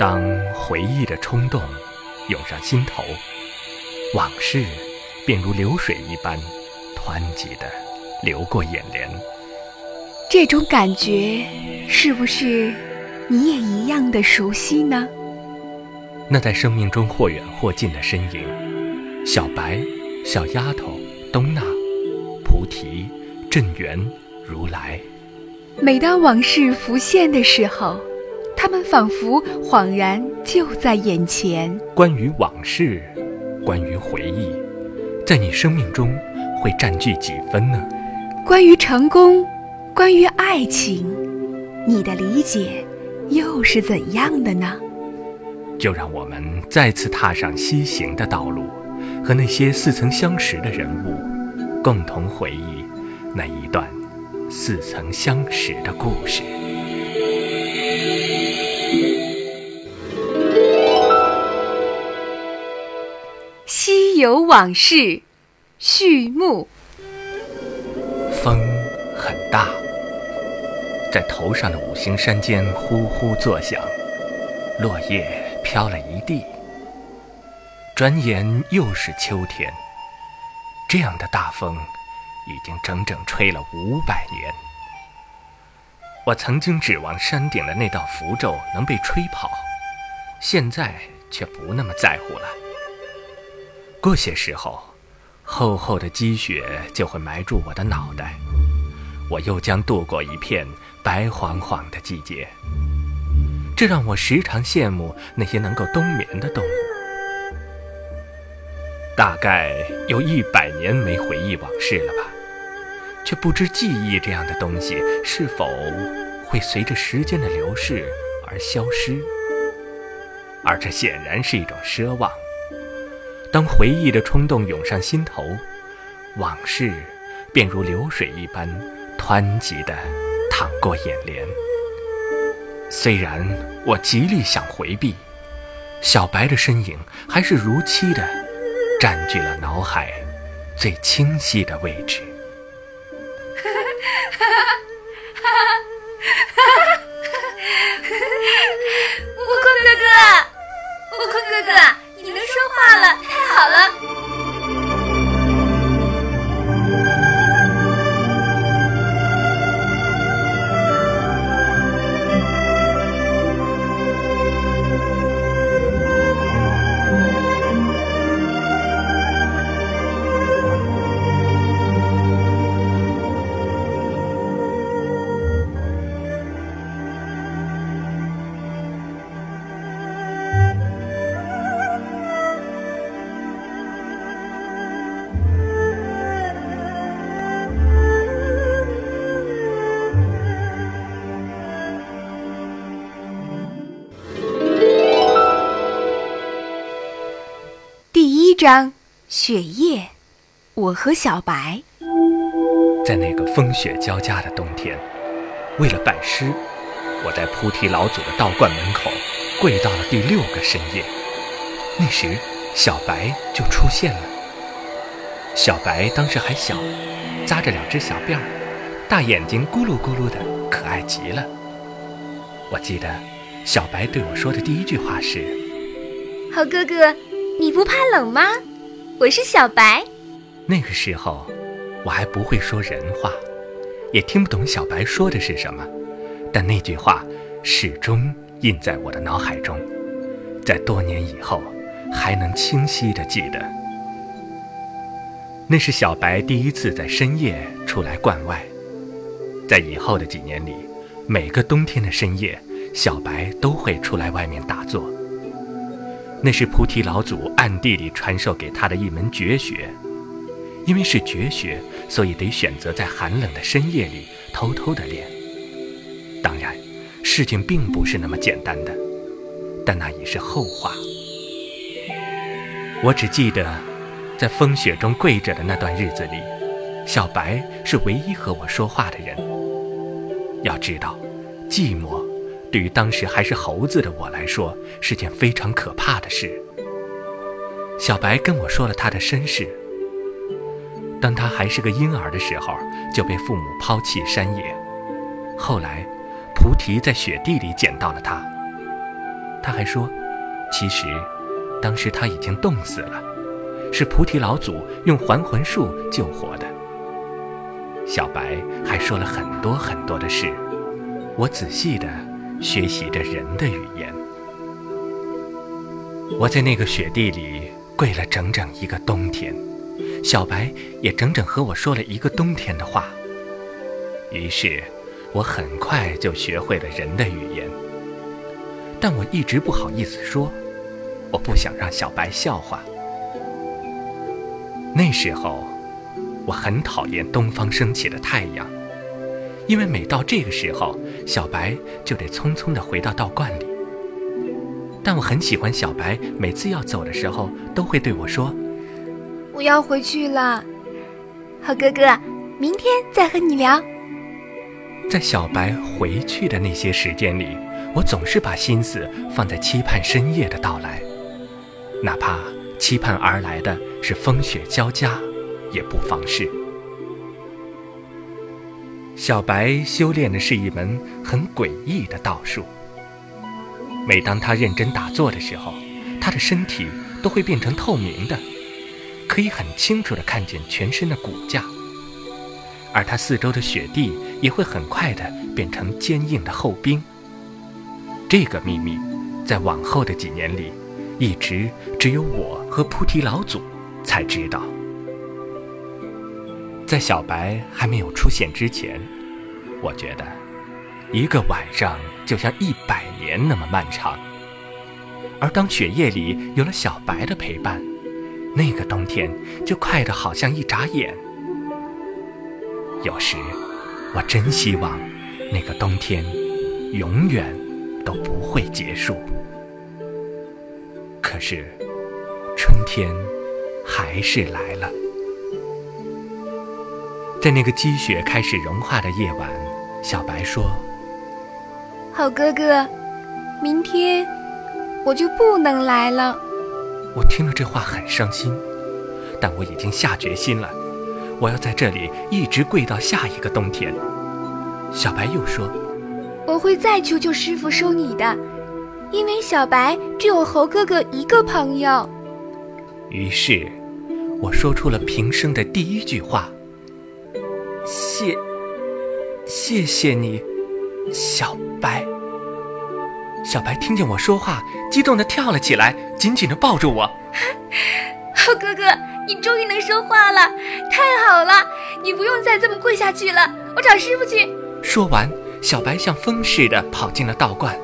当回忆的冲动涌上心头，往事便如流水一般湍急地流过眼帘。这种感觉是不是你也一样的熟悉呢？那在生命中或远或近的身影，小白、小丫头、东娜、菩提、镇元、如来。每当往事浮现的时候，他们仿佛恍然就在眼前。关于往事，关于回忆，在你生命中会占据几分呢？关于成功，关于爱情，你的理解又是怎样的呢？就让我们再次踏上西行的道路，和那些似曾相识的人物，共同回忆那一段似曾相识的故事。《有往事》序幕。风很大，在头上的五行山间呼呼作响，落叶。飘了一地，转眼又是秋天。这样的大风，已经整整吹了五百年。我曾经指望山顶的那道符咒能被吹跑，现在却不那么在乎了。过些时候，厚厚的积雪就会埋住我的脑袋，我又将度过一片白晃晃的季节。这让我时常羡慕那些能够冬眠的动物。大概有一百年没回忆往事了吧，却不知记忆这样的东西是否会随着时间的流逝而消失。而这显然是一种奢望。当回忆的冲动涌上心头，往事便如流水一般湍急地淌过眼帘。虽然我极力想回避，小白的身影还是如期的占据了脑海最清晰的位置。哈哈哈哈哈哈章雪夜，我和小白在那个风雪交加的冬天，为了拜师，我在菩提老祖的道观门口跪到了第六个深夜。那时，小白就出现了。小白当时还小，扎着两只小辫儿，大眼睛咕噜咕噜的，可爱极了。我记得，小白对我说的第一句话是：“好哥哥。”你不怕冷吗？我是小白。那个时候，我还不会说人话，也听不懂小白说的是什么，但那句话始终印在我的脑海中，在多年以后还能清晰的记得。那是小白第一次在深夜出来观外，在以后的几年里，每个冬天的深夜，小白都会出来外面打坐。那是菩提老祖暗地里传授给他的一门绝学，因为是绝学，所以得选择在寒冷的深夜里偷偷的练。当然，事情并不是那么简单的，但那已是后话。我只记得，在风雪中跪着的那段日子里，小白是唯一和我说话的人。要知道，寂寞。对于当时还是猴子的我来说，是件非常可怕的事。小白跟我说了他的身世。当他还是个婴儿的时候，就被父母抛弃山野。后来，菩提在雪地里捡到了他。他还说，其实当时他已经冻死了，是菩提老祖用还魂术救活的。小白还说了很多很多的事，我仔细的学习着人的语言。我在那个雪地里跪了整整一个冬天，小白也整整和我说了一个冬天的话。于是，我很快就学会了人的语言。但我一直不好意思说，我不想让小白笑话。那时候，我很讨厌东方升起的太阳，因为每到这个时候，小白就得匆匆地回到道观里。但我很喜欢小白，每次要走的时候都会对我说：“我要回去了，好哥哥，明天再和你聊。”在小白回去的那些时间里，我总是把心思放在期盼深夜的到来，哪怕期盼而来的是风雪交加，也不妨事。小白修炼的是一门很诡异的道术。每当他认真打坐的时候，他的身体都会变成透明的，可以很清楚地看见全身的骨架，而他四周的雪地也会很快地变成坚硬的厚冰。这个秘密，在往后的几年里，一直只有我和菩提老祖才知道。在小白还没有出现之前，我觉得。一个晚上就像一百年那么漫长，而当雪夜里有了小白的陪伴，那个冬天就快得好像一眨眼。有时，我真希望那个冬天永远都不会结束。可是，春天还是来了。在那个积雪开始融化的夜晚，小白说。好哥哥，明天我就不能来了。我听了这话很伤心，但我已经下决心了，我要在这里一直跪到下一个冬天。小白又说：“我会再求求师傅收你的，因为小白只有猴哥哥一个朋友。”于是，我说出了平生的第一句话：“谢，谢谢你。”小白，小白听见我说话，激动地跳了起来，紧紧地抱住我。好 哥哥，你终于能说话了，太好了！你不用再这么跪下去了，我找师傅去。说完，小白像风似的跑进了道观。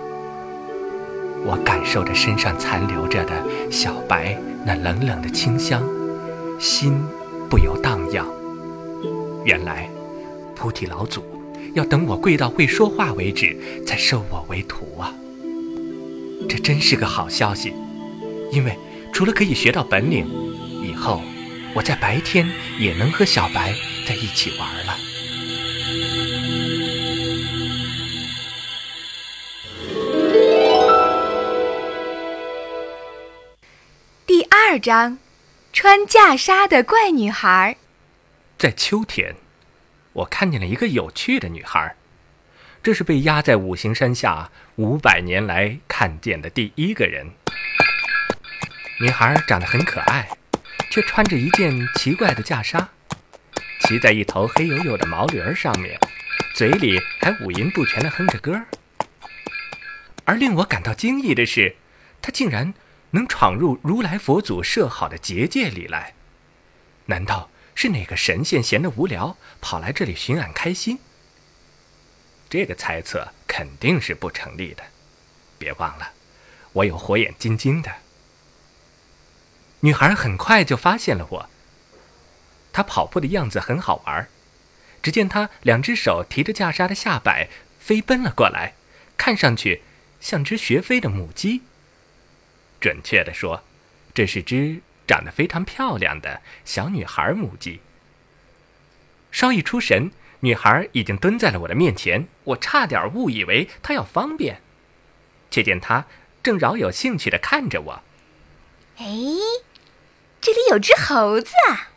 我感受着身上残留着的小白那冷冷的清香，心不由荡漾。原来，菩提老祖。要等我跪到会说话为止，才收我为徒啊！这真是个好消息，因为除了可以学到本领，以后我在白天也能和小白在一起玩了。第二章：穿袈裟的怪女孩。在秋天。我看见了一个有趣的女孩，这是被压在五行山下五百年来看见的第一个人。女孩长得很可爱，却穿着一件奇怪的袈裟，骑在一头黑黝黝的毛驴儿上面，嘴里还五音不全地哼着歌。而令我感到惊异的是，她竟然能闯入如来佛祖设好的结界里来。难道？是哪个神仙闲得无聊，跑来这里寻俺开心？这个猜测肯定是不成立的。别忘了，我有火眼金睛的。女孩很快就发现了我。她跑步的样子很好玩。只见她两只手提着袈裟的下摆飞奔了过来，看上去像只学飞的母鸡。准确的说，这是只。长得非常漂亮的小女孩母鸡。稍一出神，女孩已经蹲在了我的面前，我差点误以为她要方便，却见她正饶有兴趣的看着我。哎，这里有只猴子啊！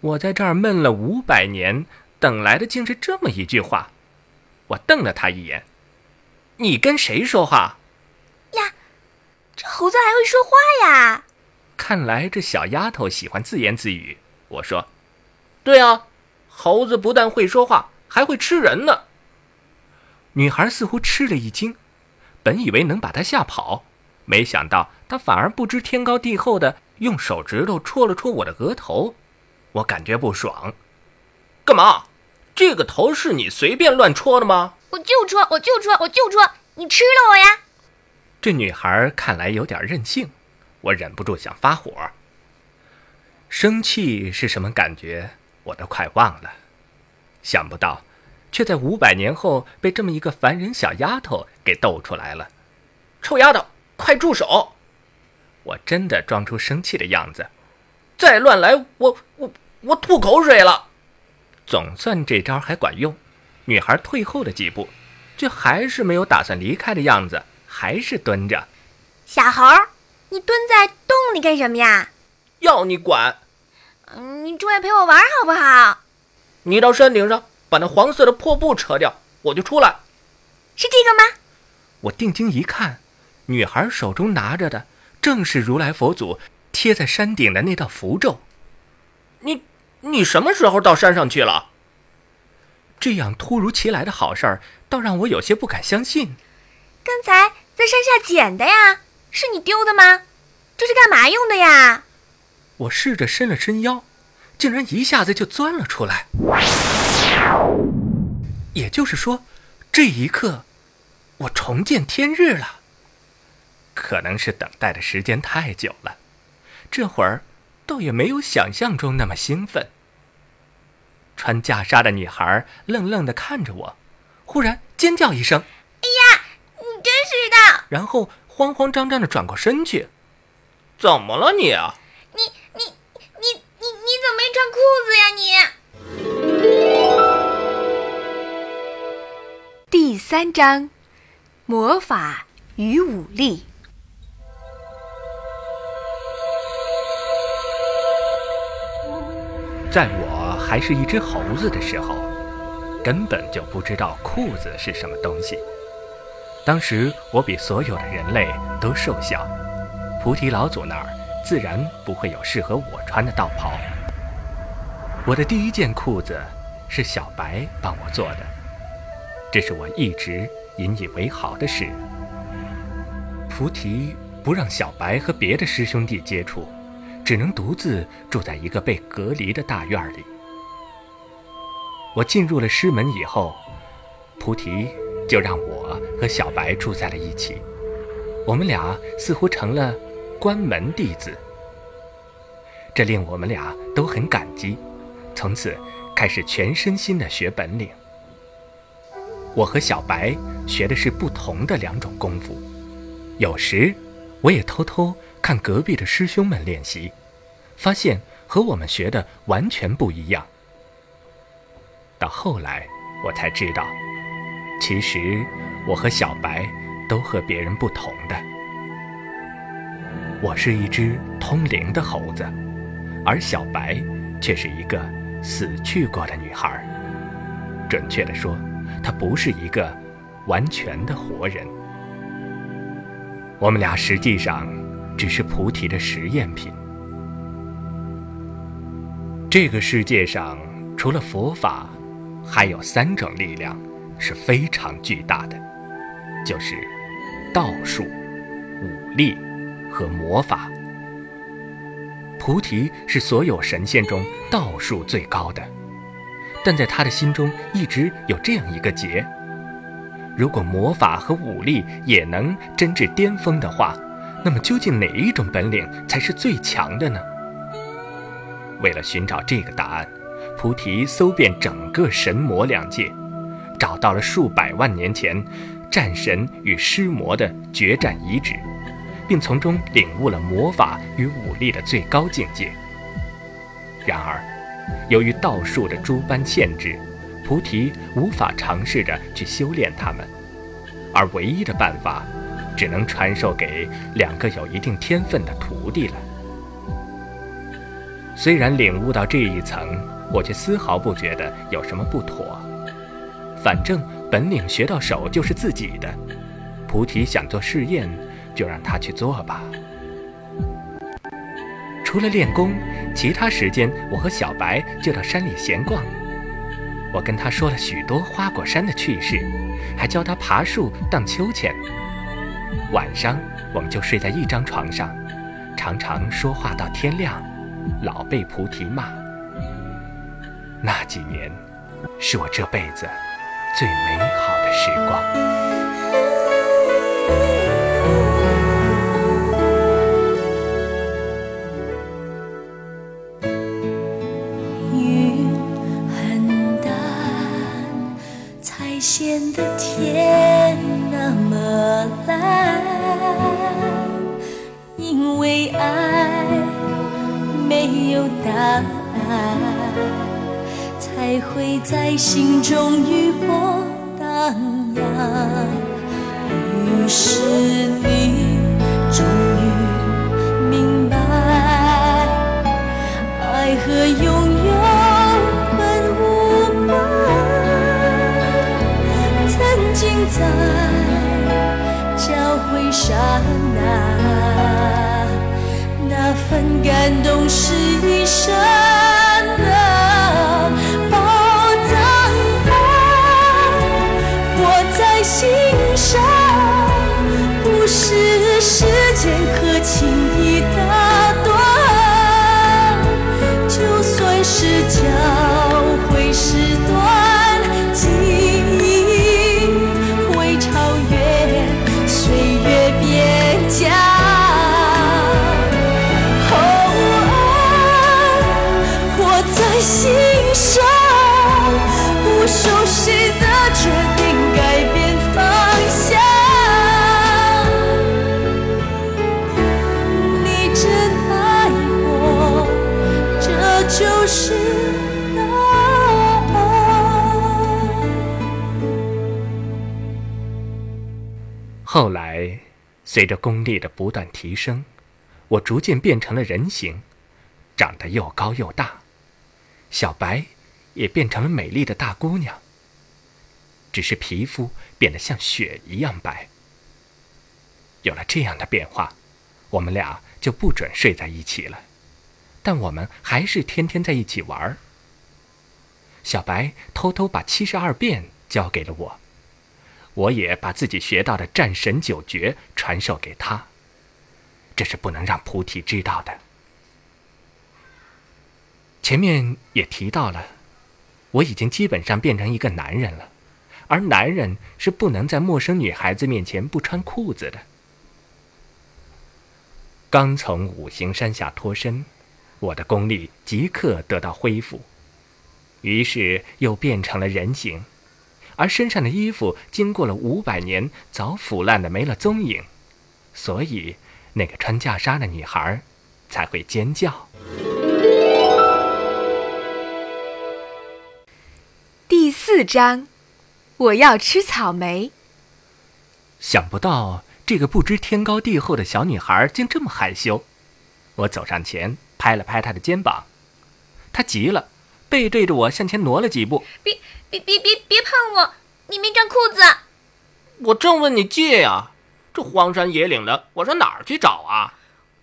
我在这儿闷了五百年，等来的竟是这么一句话。我瞪了他一眼：“你跟谁说话？”呀！这猴子还会说话呀？看来这小丫头喜欢自言自语。我说：“对啊，猴子不但会说话，还会吃人呢。”女孩似乎吃了一惊，本以为能把她吓跑，没想到她反而不知天高地厚的用手指头戳了戳我的额头。我感觉不爽。干嘛？这个头是你随便乱戳的吗？我就戳，我就戳，我就戳！你吃了我呀！这女孩看来有点任性，我忍不住想发火。生气是什么感觉，我都快忘了。想不到，却在五百年后被这么一个凡人小丫头给逗出来了。臭丫头，快住手！我真的装出生气的样子。再乱来，我我我吐口水了。总算这招还管用，女孩退后了几步，却还是没有打算离开的样子，还是蹲着。小猴，你蹲在洞里干什么呀？要你管！嗯，你出来陪我玩好不好？你到山顶上把那黄色的破布扯掉，我就出来。是这个吗？我定睛一看，女孩手中拿着的正是如来佛祖贴在山顶的那道符咒。你。你什么时候到山上去了？这样突如其来的好事儿，倒让我有些不敢相信。刚才在山下捡的呀，是你丢的吗？这是干嘛用的呀？我试着伸了伸腰，竟然一下子就钻了出来。也就是说，这一刻，我重见天日了。可能是等待的时间太久了，这会儿。倒也没有想象中那么兴奋。穿袈裟的女孩愣愣地看着我，忽然尖叫一声：“哎呀，你真是的！”然后慌慌张张的转过身去。“怎么了你？你你你你你怎么没穿裤子呀你？”第三章：魔法与武力。在我还是一只猴子的时候，根本就不知道裤子是什么东西。当时我比所有的人类都瘦小，菩提老祖那儿自然不会有适合我穿的道袍。我的第一件裤子是小白帮我做的，这是我一直引以为豪的事。菩提不让小白和别的师兄弟接触。只能独自住在一个被隔离的大院里。我进入了师门以后，菩提就让我和小白住在了一起。我们俩似乎成了关门弟子，这令我们俩都很感激。从此开始全身心的学本领。我和小白学的是不同的两种功夫，有时我也偷偷。看隔壁的师兄们练习，发现和我们学的完全不一样。到后来，我才知道，其实我和小白都和别人不同的。我是一只通灵的猴子，而小白却是一个死去过的女孩。准确的说，她不是一个完全的活人。我们俩实际上。只是菩提的实验品。这个世界上除了佛法，还有三种力量是非常巨大的，就是道术、武力和魔法。菩提是所有神仙中道术最高的，但在他的心中一直有这样一个结：如果魔法和武力也能真至巅峰的话。那么究竟哪一种本领才是最强的呢？为了寻找这个答案，菩提搜遍整个神魔两界，找到了数百万年前战神与尸魔的决战遗址，并从中领悟了魔法与武力的最高境界。然而，由于道术的诸般限制，菩提无法尝试着去修炼它们，而唯一的办法。只能传授给两个有一定天分的徒弟了。虽然领悟到这一层，我却丝毫不觉得有什么不妥。反正本领学到手就是自己的，菩提想做试验，就让他去做吧。除了练功，其他时间我和小白就到山里闲逛。我跟他说了许多花果山的趣事，还教他爬树、荡秋千。晚上我们就睡在一张床上，常常说话到天亮，老被菩提骂。那几年，是我这辈子最美好的时光。会在心中余波荡漾。于是你终于明白。爱和拥有本无关，曾经在交汇刹那，那份感动是一生心上，不收拾的决定改变方向。你真爱我，这就是。后来，随着功力的不断提升，我逐渐变成了人形，长得又高又大。小白也变成了美丽的大姑娘，只是皮肤变得像雪一样白。有了这样的变化，我们俩就不准睡在一起了，但我们还是天天在一起玩儿。小白偷偷把七十二变交给了我。我也把自己学到的战神九诀传授给他，这是不能让菩提知道的。前面也提到了，我已经基本上变成一个男人了，而男人是不能在陌生女孩子面前不穿裤子的。刚从五行山下脱身，我的功力即刻得到恢复，于是又变成了人形。而身上的衣服经过了五百年，早腐烂的没了踪影，所以那个穿袈裟的女孩才会尖叫。四章，我要吃草莓。想不到这个不知天高地厚的小女孩竟这么害羞。我走上前拍了拍她的肩膀，她急了，背对着我向前挪了几步。别别别别别碰我！你没穿裤子。我正问你借呀，这荒山野岭的，我上哪儿去找啊？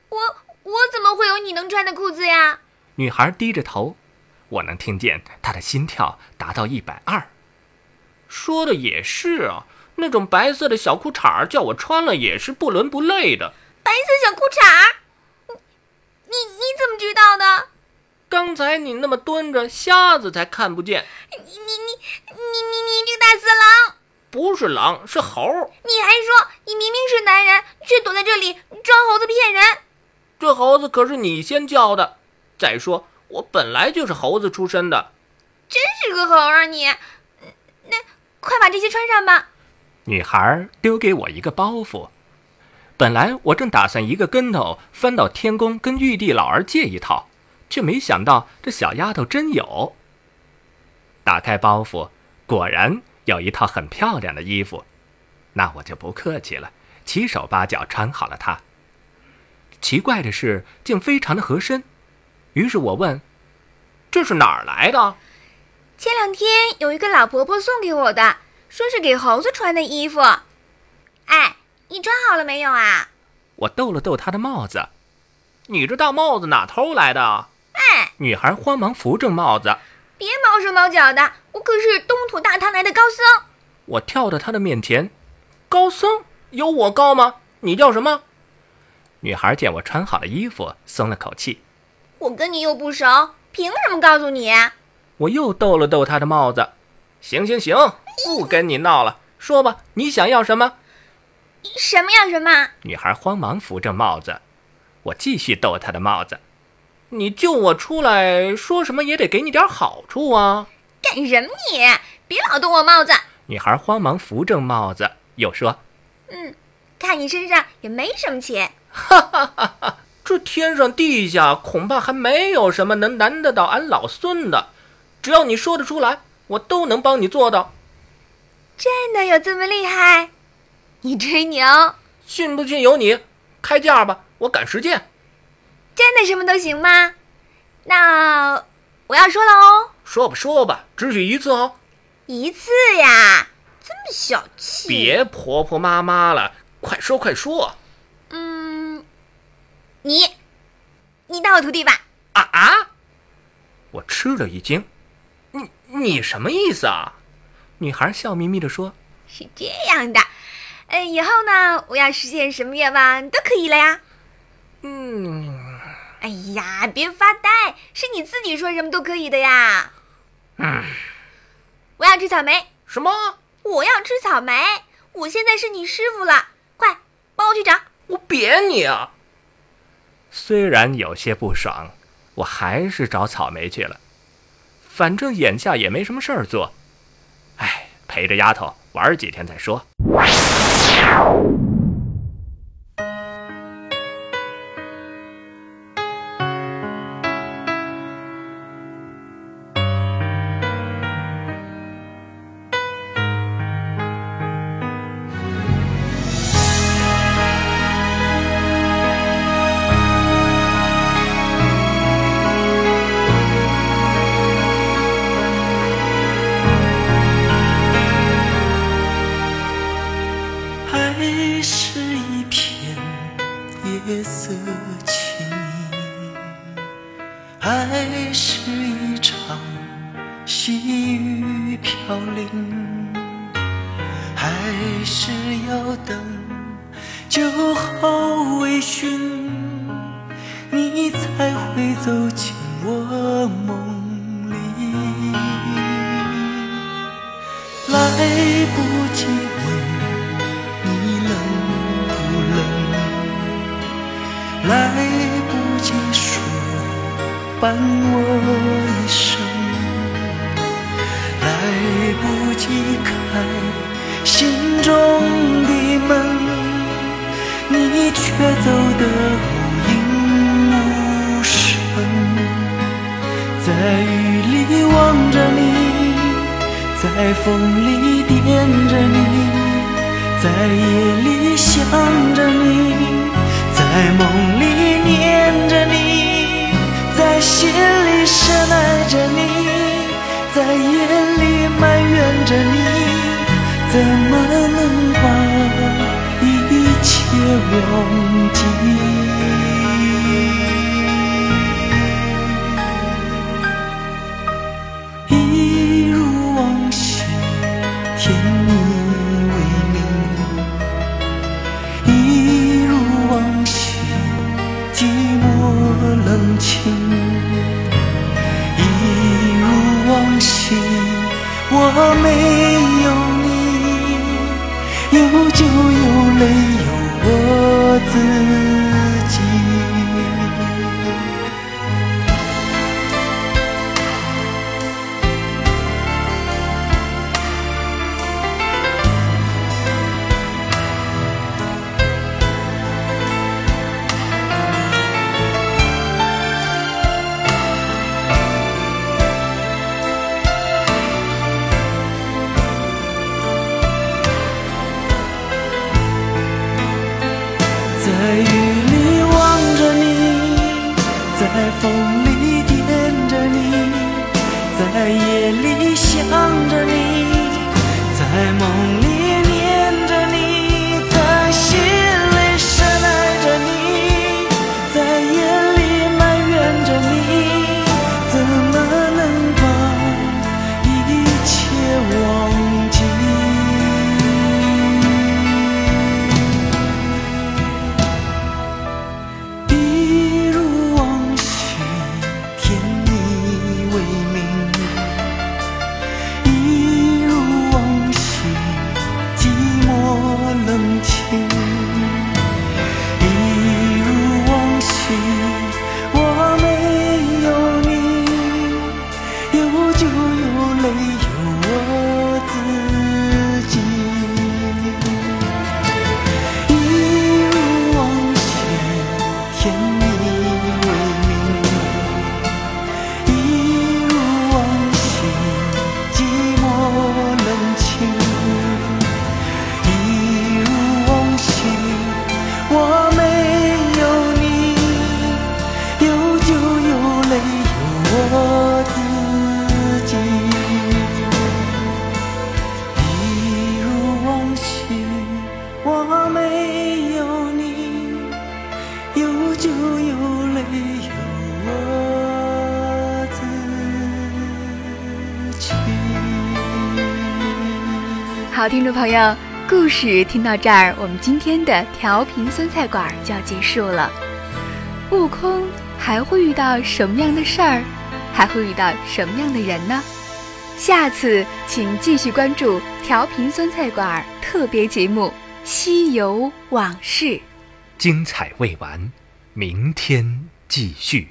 我我怎么会有你能穿的裤子呀？女孩低着头，我能听见他的心跳达到一百二。说的也是啊，那种白色的小裤衩儿叫我穿了也是不伦不类的。白色小裤衩你你你怎么知道的？刚才你那么蹲着，瞎子才看不见。你你你你你你这个大色狼！不是狼，是猴。你还说你明明是男人，却躲在这里装猴子骗人。这猴子可是你先叫的。再说，我本来就是猴子出身的。真是个猴啊你！那快把这些穿上吧。女孩丢给我一个包袱，本来我正打算一个跟头翻到天宫跟玉帝老儿借一套，却没想到这小丫头真有。打开包袱，果然有一套很漂亮的衣服，那我就不客气了，七手八脚穿好了它。奇怪的是，竟非常的合身。于是我问：“这是哪儿来的？”前两天有一个老婆婆送给我的，说是给猴子穿的衣服。哎，你穿好了没有啊？我逗了逗她的帽子，你这大帽子哪偷来的？哎，女孩慌忙扶正帽子。别毛手毛脚的，我可是东土大唐来的高僧。我跳到她的面前，高僧有我高吗？你叫什么？女孩见我穿好了衣服，松了口气。我跟你又不熟，凭什么告诉你？我又逗了逗他的帽子。行行行，不跟你闹了，说吧，你想要什么？什么要什么？女孩慌忙扶正帽子。我继续逗她的帽子。你救我出来，说什么也得给你点好处啊！干什么你？别老动我帽子！女孩慌忙扶正帽子，又说：“嗯，看你身上也没什么钱。”哈哈哈哈！这天上地下恐怕还没有什么能难得到俺老孙的。只要你说得出来，我都能帮你做到。真的有这么厉害？你吹牛？信不信由你。开价吧，我赶时间。真的什么都行吗？那我要说了哦。说吧说吧，只许一次哦。一次呀？这么小气？别婆婆妈妈了，快说快说。嗯，你，你当我徒弟吧。啊啊！我吃了一惊。你你什么意思啊？女孩笑眯眯地说：“是这样的，嗯，以后呢，我要实现什么愿望都可以了呀。”嗯。哎呀，别发呆，是你自己说什么都可以的呀。嗯，我要吃草莓。什么？我要吃草莓。我现在是你师傅了，快帮我去找。我扁你啊！虽然有些不爽，我还是找草莓去了。反正眼下也没什么事儿做，哎，陪着丫头玩几天再说。还是要等酒后微醺，你才会走进我梦里。来不及问你冷不冷，来不及说。伴我一生，来不及开心中的门，你却走得无影无声。在雨里望着你，在风里惦着你，在夜里想着你，在梦里念着你。在心里深爱着你，在夜里埋怨着你，怎么能把一切忘记？一如往昔，甜蜜为明；一如往昔，寂寞冷清。一如往昔，我没有，有酒有泪有我自听众朋友，故事听到这儿，我们今天的调频酸菜馆就要结束了。悟空还会遇到什么样的事儿？还会遇到什么样的人呢？下次请继续关注调频酸菜馆特别节目《西游往事》。精彩未完，明天继续。